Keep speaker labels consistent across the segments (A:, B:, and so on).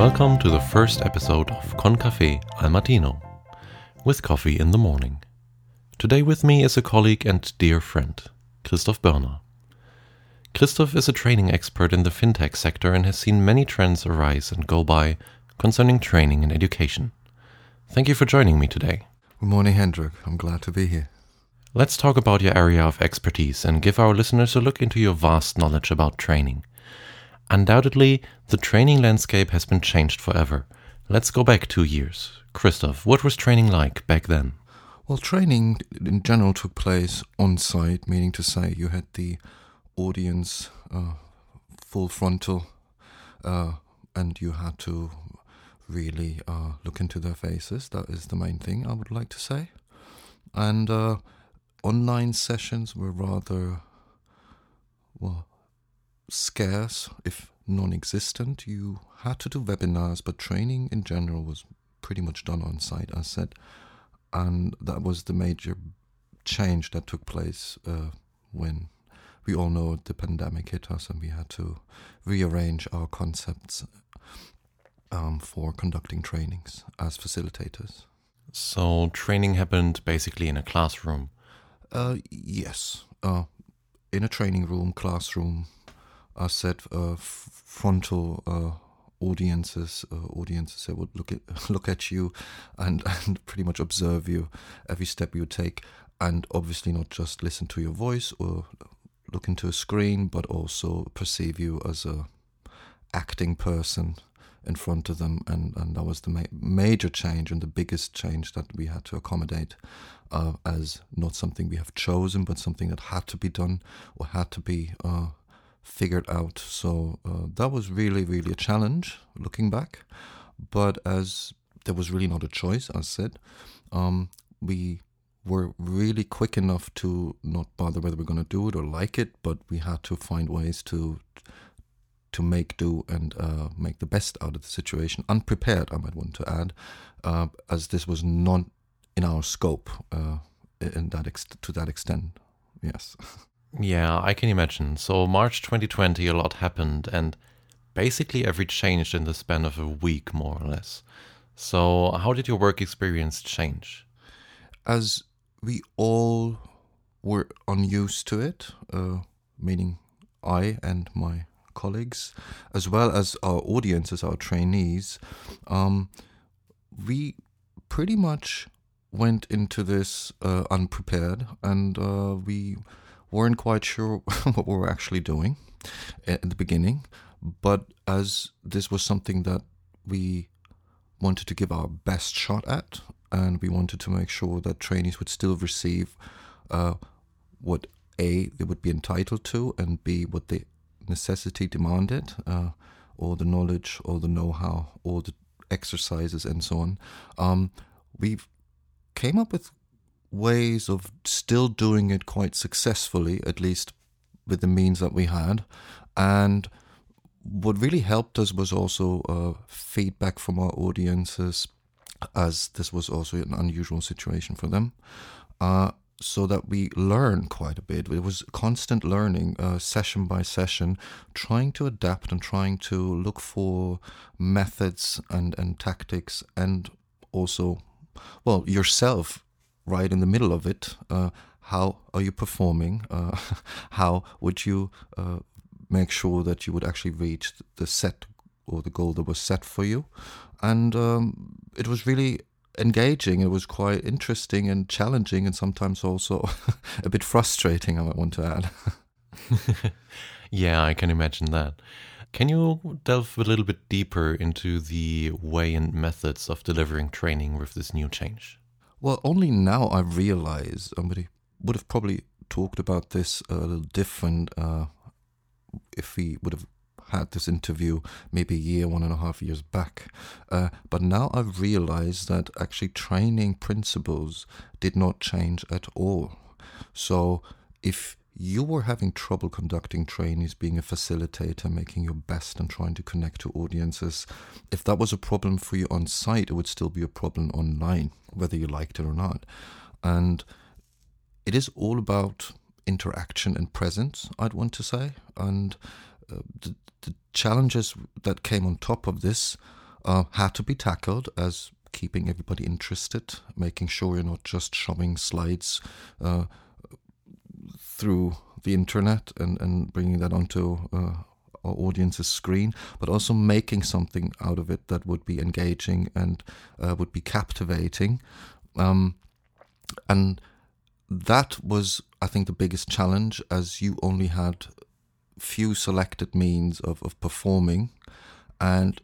A: Welcome to the first episode of Con Café al Mattino, with coffee in the morning. Today with me is a colleague and dear friend, Christoph Börner. Christoph is a training expert in the fintech sector and has seen many trends arise and go by concerning training and education. Thank you for joining me today.
B: Good morning, Hendrik. I'm glad to be here.
A: Let's talk about your area of expertise and give our listeners a look into your vast knowledge about training. Undoubtedly, the training landscape has been changed forever. Let's go back two years. Christoph, what was training like back then?
B: Well, training in general took place on site, meaning to say you had the audience uh, full frontal uh, and you had to really uh, look into their faces. That is the main thing I would like to say. And uh, online sessions were rather, well, scarce, if non existent. You had to do webinars, but training in general was pretty much done on site, as said. And that was the major change that took place uh, when we all know the pandemic hit us and we had to rearrange our concepts um, for conducting trainings as facilitators.
A: So, training happened basically in a classroom?
B: Uh, yes. Uh, in a training room, classroom, I said uh, frontal uh, audiences, uh, audiences that would look at look at you and, and pretty much observe you every step you take, and obviously not just listen to your voice or look into a screen, but also perceive you as a acting person in front of them, and, and that was the ma- major change and the biggest change that we had to accommodate uh, as not something we have chosen, but something that had to be done or had to be uh, figured out. So uh, that was really, really a challenge looking back. But as there was really not a choice, as said, um, we were really quick enough to not bother whether we're going to do it or like it, but we had to find ways to to make do and uh, make the best out of the situation. Unprepared, I might want to add, uh, as this was not in our scope uh, in that ex- to that extent. Yes.
A: Yeah, I can imagine. So, March 2020, a lot happened, and basically every changed in the span of a week, more or less. So, how did your work experience change?
B: As we all were unused to it, uh, meaning I and my colleagues, as well as our audiences, our trainees, um, we pretty much went into this uh, unprepared and uh, we weren't quite sure what we were actually doing at the beginning. But as this was something that we wanted to give our best shot at, and we wanted to make sure that trainees would still receive uh, what A, they would be entitled to, and B, what the necessity demanded, uh, all the knowledge, all the know how, all the exercises, and so on. Um, we came up with ways of still doing it quite successfully, at least with the means that we had. And what really helped us was also uh, feedback from our audiences, as this was also an unusual situation for them. Uh, so that we learn quite a bit. It was constant learning, uh, session by session, trying to adapt and trying to look for methods and, and tactics, and also, well, yourself right in the middle of it. Uh, how are you performing? Uh, how would you uh, make sure that you would actually reach the set or the goal that was set for you? And um, it was really engaging. It was quite interesting and challenging, and sometimes also a bit frustrating. I might want to add.
A: yeah, I can imagine that. Can you delve a little bit deeper into the way and methods of delivering training with this new change?
B: Well, only now I realize, and we would have probably talked about this a little different uh, if we would have had this interview maybe a year, one and a half years back. Uh, but now I realize that actually training principles did not change at all. So if you were having trouble conducting trainees, being a facilitator, making your best and trying to connect to audiences, if that was a problem for you on site, it would still be a problem online whether you liked it or not. And it is all about interaction and presence, I'd want to say. And uh, the, the, challenges that came on top of this uh, had to be tackled as keeping everybody interested, making sure you're not just showing slides uh, through the internet and, and bringing that onto uh, our audience's screen, but also making something out of it that would be engaging and uh, would be captivating. Um, and that was, I think, the biggest challenge, as you only had few selected means of, of performing, and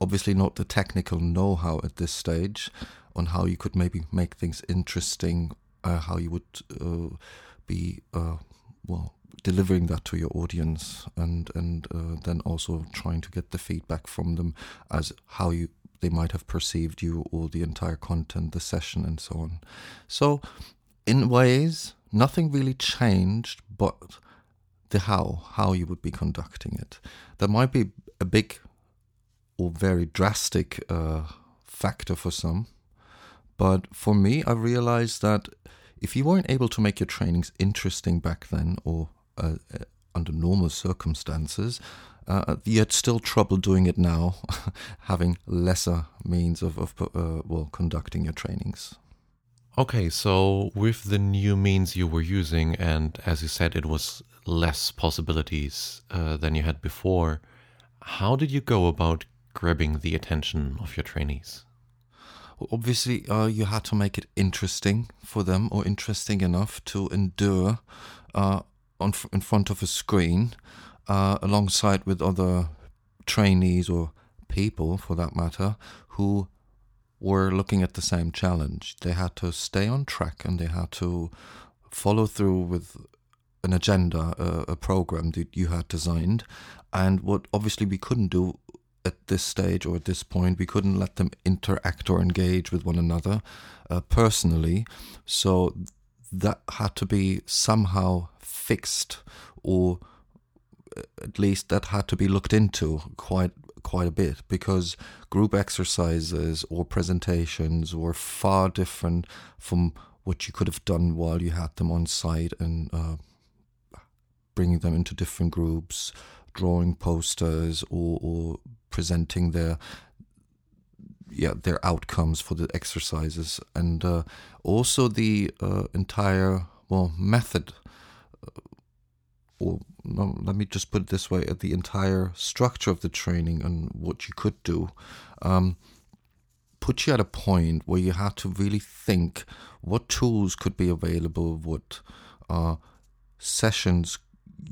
B: obviously not the technical know how at this stage on how you could maybe make things interesting, uh, how you would uh, be, uh, well, delivering that to your audience and and uh, then also trying to get the feedback from them as how you they might have perceived you or the entire content the session and so on. So in ways nothing really changed but the how how you would be conducting it. That might be a big or very drastic uh, factor for some but for me i realized that if you weren't able to make your trainings interesting back then or uh, uh, under normal circumstances, uh, you had still trouble doing it now, having lesser means of, of uh, well conducting your trainings.
A: Okay, so with the new means you were using, and as you said, it was less possibilities uh, than you had before. How did you go about grabbing the attention of your trainees?
B: Obviously, uh, you had to make it interesting for them, or interesting enough to endure uh, on in front of a screen uh, alongside with other trainees or people for that matter who were looking at the same challenge. They had to stay on track and they had to follow through with an agenda, a, a program that you had designed. And what obviously we couldn't do at this stage or at this point, we couldn't let them interact or engage with one another uh, personally. So that had to be somehow fixed, or at least that had to be looked into quite quite a bit because group exercises or presentations were far different from what you could have done while you had them on site and uh, bringing them into different groups, drawing posters or, or presenting their yeah their outcomes for the exercises. And uh, also the uh, entire well method or no, let me just put it this way at the entire structure of the training and what you could do um, put you at a point where you had to really think what tools could be available what uh, sessions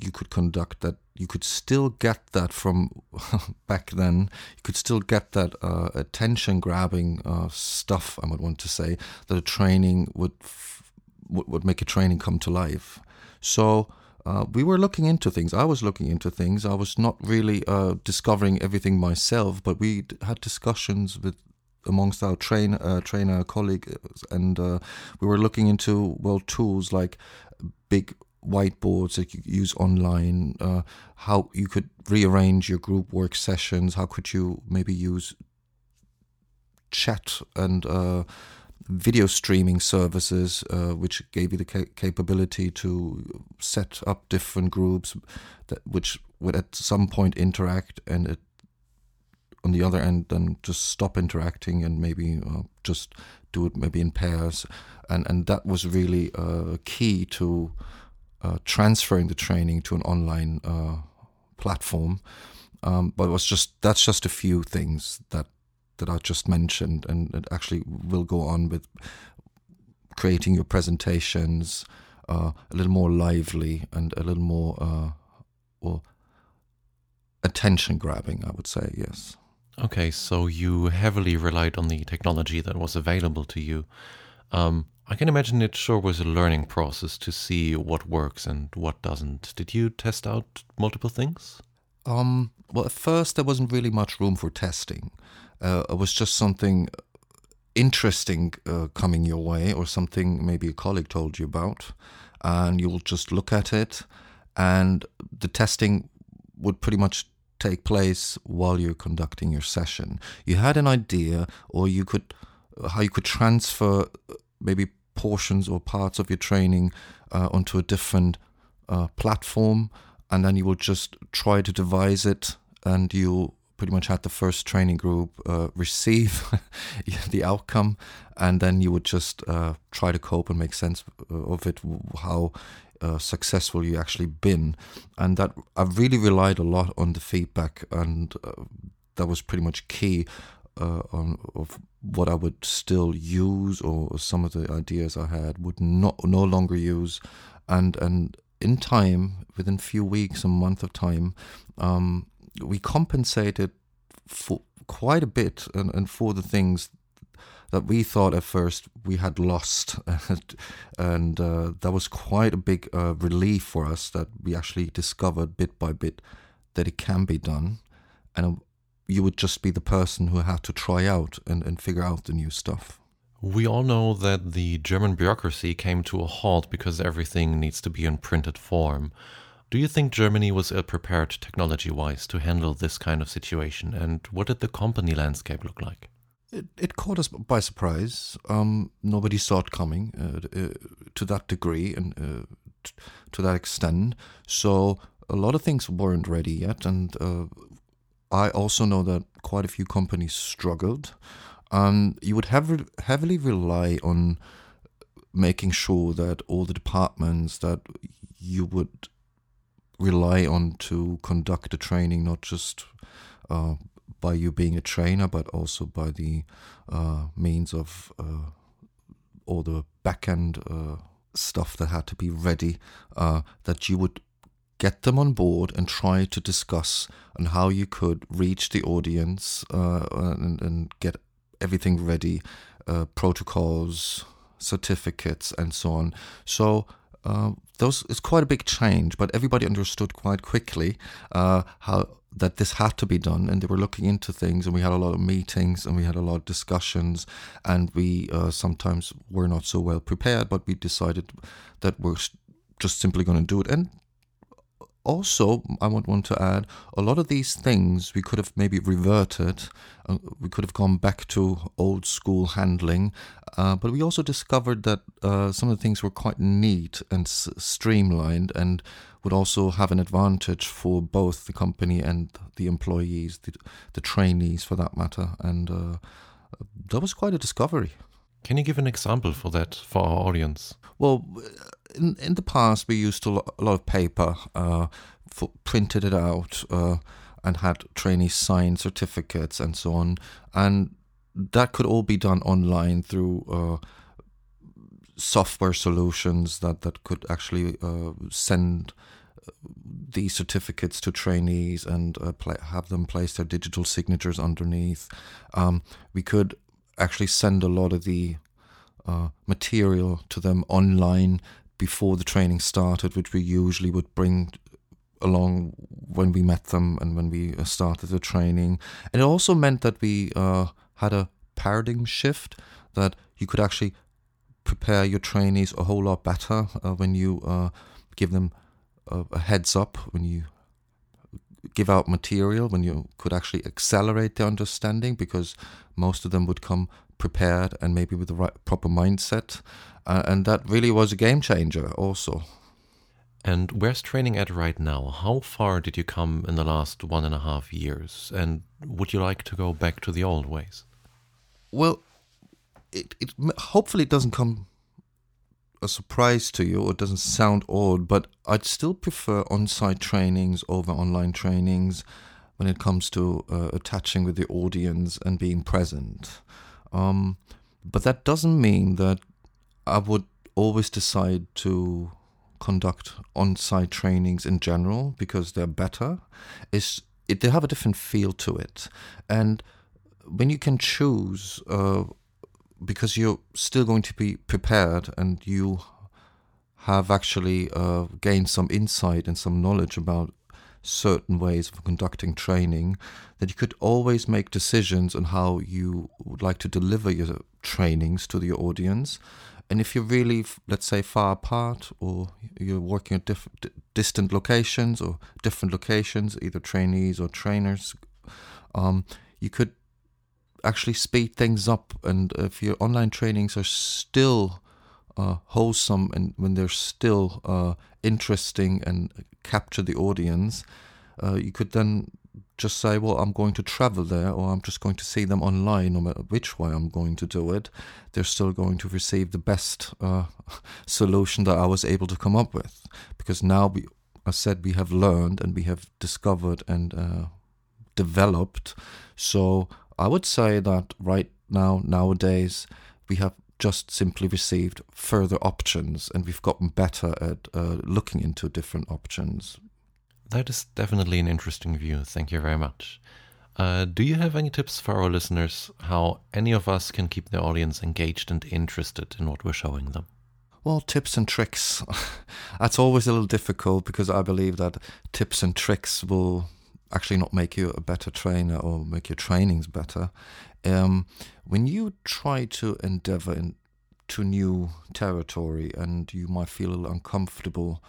B: you could conduct that you could still get that from back then you could still get that uh, attention grabbing uh, stuff i would want to say that a training would f- would make a training come to life so uh, we were looking into things. I was looking into things. I was not really uh, discovering everything myself, but we had discussions with amongst our train uh, trainer colleagues, and uh, we were looking into well tools like big whiteboards that you use online, uh, how you could rearrange your group work sessions, how could you maybe use chat and uh, video streaming services, uh, which gave you the ca- capability to set up different groups that which would at some point interact and it, on the other end then just stop interacting and maybe uh, just do it maybe in pairs. And and that was really uh, key to uh, transferring the training to an online uh, platform um, but it was just that's just a few things that that I just mentioned, and it actually will go on with creating your presentations uh, a little more lively and a little more uh, well attention grabbing. I would say yes.
A: Okay, so you heavily relied on the technology that was available to you. Um, I can imagine it sure was a learning process to see what works and what doesn't. Did you test out multiple things?
B: Um, well, at first there wasn't really much room for testing uh, it was just something interesting uh, coming your way or something maybe a colleague told you about and you'll just look at it and the testing would pretty much take place while you're conducting your session you had an idea or you could how you could transfer uh, maybe portions or parts of your training uh, onto a different uh, platform and then you will just try to devise it and you pretty much had the first training group uh, receive the outcome, and then you would just uh, try to cope and make sense of it, how uh, successful you actually been, and that I've really relied a lot on the feedback, and uh, that was pretty much key uh, on of what I would still use, or some of the ideas I had would not no longer use, and and in time, within a few weeks, a month of time, um, we compensated for quite a bit and, and for the things that we thought at first we had lost, and uh, that was quite a big uh, relief for us that we actually discovered bit by bit that it can be done, and you would just be the person who had to try out and, and figure out the new stuff.
A: We all know that the German bureaucracy came to a halt because everything needs to be in printed form. Do you think Germany was ill prepared technology wise to handle this kind of situation? And what did the company landscape look like?
B: It, it caught us by surprise. Um, nobody saw it coming uh, uh, to that degree and uh, t- to that extent. So a lot of things weren't ready yet. And uh, I also know that quite a few companies struggled. Um, you would have heavily rely on making sure that all the departments that you would rely on to conduct the training, not just uh, by you being a trainer, but also by the uh, means of uh, all the back end uh, stuff that had to be ready, uh, that you would get them on board and try to discuss on how you could reach the audience uh, and, and get everything ready, uh, protocols, certificates, and so on. So uh, those it's quite a big change, but everybody understood quite quickly uh, how that this had to be done, and they were looking into things, and we had a lot of meetings, and we had a lot of discussions, and we uh, sometimes were not so well prepared, but we decided that we're just simply going to do it, and also, I would want to add a lot of these things we could have maybe reverted. Uh, we could have gone back to old school handling, uh, but we also discovered that uh, some of the things were quite neat and s- streamlined and would also have an advantage for both the company and the employees, the, the trainees for that matter. And uh, that was quite a discovery.
A: Can you give an example for that for our audience?
B: Well, in in the past we used a lot, a lot of paper, uh, for, printed it out, uh, and had trainees sign certificates and so on, and that could all be done online through. Uh, software solutions that, that could actually uh, send uh, these certificates to trainees and uh, have them place their digital signatures underneath. Um, we could actually send a lot of the uh, material to them online before the training started, which we usually would bring along when we met them and when we uh, started the training. And it also meant that we uh, had a paradigm shift that you could actually prepare your trainees a whole lot better uh, when you uh, give them a, a, heads up, when you give out material, when you could actually accelerate their understanding because most of them would come prepared and maybe with the right proper mindset. Uh, and that really was a game changer, also.
A: And where's training at right now? How far did you come in the last one and a half years? And would you like to go back to the old ways?
B: Well, it, it hopefully it doesn't come a surprise to you or it doesn't sound odd, but I'd still prefer on site trainings over online trainings when it comes to uh, attaching with the audience and being present. Um, but that doesn't mean that I would always decide to conduct on-site trainings in general because they're better. Is it, they have a different feel to it, and when you can choose, uh, because you're still going to be prepared and you have actually uh, gained some insight and some knowledge about certain ways of conducting training, that you could always make decisions on how you would like to deliver your trainings to the audience. And if you're really, let's say, far apart, or you're working at diff- distant locations or different locations, either trainees or trainers, um, you could actually speed things up. And if your online trainings are still uh, wholesome and when they're still uh, interesting and capture the audience, uh, you could then just say, well, I'm going to travel there or I'm just going to see them online, no matter which way I'm going to do it, they're still going to receive the best uh, solution that I was able to come up with. Because now, we, I said, we have learned and we have discovered and uh, developed. So I would say that right now, nowadays, we have just simply received further options and we've gotten better at uh, looking into different options
A: that is definitely an interesting view. Thank you very much. Uh, do you have any tips for our listeners how any of us can keep the audience engaged and interested in what we're showing them?
B: Well, tips and tricks. That's always a little difficult because I believe that tips and tricks will actually not make you a better trainer or make your trainings better. Um, when you try to endeavor into new territory and you might feel a little uncomfortable,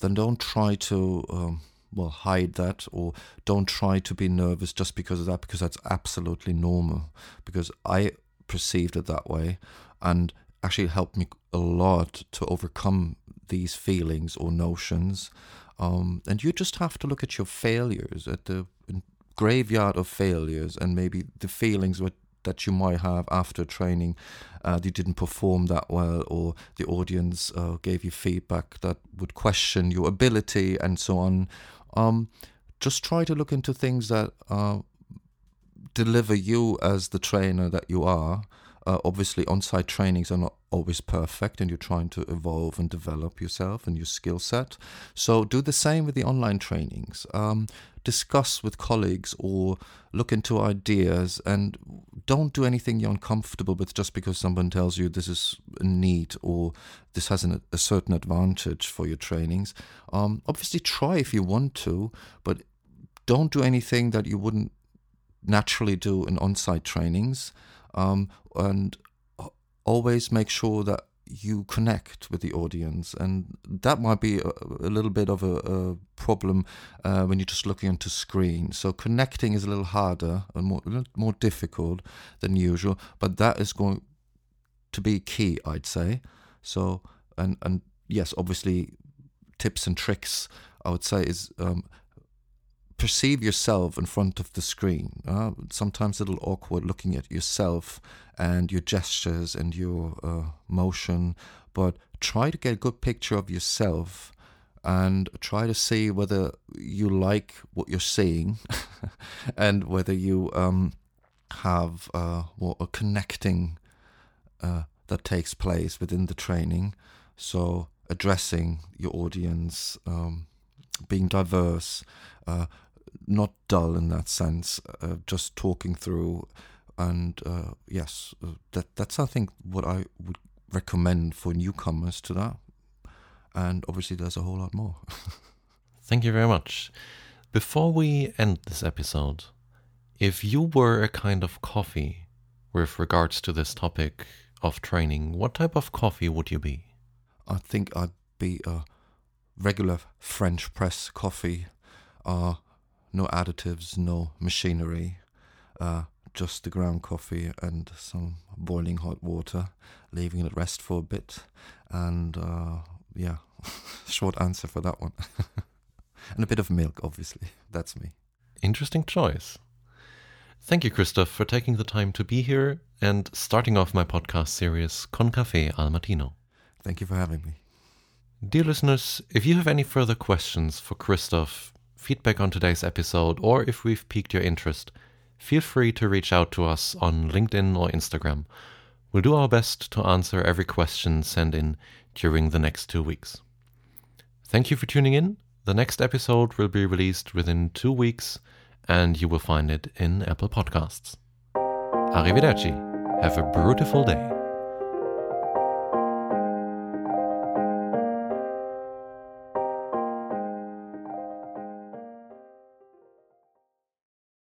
B: then don't try to. Um, well hide that or don't try to be nervous just because of that because that's absolutely normal because i perceived it that way and actually helped me a lot to overcome these feelings or notions um, and you just have to look at your failures at the graveyard of failures and maybe the feelings that you might have after training uh, you didn't perform that well or the audience uh, gave you feedback that would question your ability and so on um, just try to look into things that uh, deliver you as the trainer that you are. Uh, obviously, on site trainings are not always perfect, and you're trying to evolve and develop yourself and your skill set. So, do the same with the online trainings. Um, discuss with colleagues or look into ideas and don't do anything you're uncomfortable with just because someone tells you this is neat or this has an, a certain advantage for your trainings. Um, obviously, try if you want to, but don't do anything that you wouldn't naturally do in on site trainings. Um, and always make sure that you connect with the audience, and that might be a, a little bit of a, a problem uh, when you're just looking onto screen. So connecting is a little harder and more more difficult than usual, but that is going to be key, I'd say. So and and yes, obviously, tips and tricks I would say is um, perceive yourself in front of the screen. Uh, sometimes a little awkward looking at yourself and your gestures and your uh, motion, but try to get a good picture of yourself and try to see whether you like what you're seeing and whether you um, have uh, well, a connecting uh, that takes place within the training. So addressing your audience, um, being diverse, uh, not dull in that sense, uh, just talking through. And uh, yes, uh, that that's I think what I would recommend for newcomers to that. And obviously, there's a whole lot more.
A: Thank you very much. Before we end this episode, if you were a kind of coffee with regards to this topic of training, what type of coffee would you be?
B: I think I'd be a regular French press coffee, uh, no additives, no machinery, uh, just the ground coffee and some boiling hot water, leaving it at rest for a bit. And uh, yeah, short answer for that one. and a bit of milk, obviously. That's me.
A: Interesting choice. Thank you, Christoph, for taking the time to be here and starting off my podcast series Con Café al Mattino.
B: Thank you for having me.
A: Dear listeners, if you have any further questions for Christoph, feedback on today's episode, or if we've piqued your interest, feel free to reach out to us on LinkedIn or Instagram. We'll do our best to answer every question sent in during the next two weeks. Thank you for tuning in. The next episode will be released within two weeks, and you will find it in Apple Podcasts. Arrivederci. Have a beautiful day.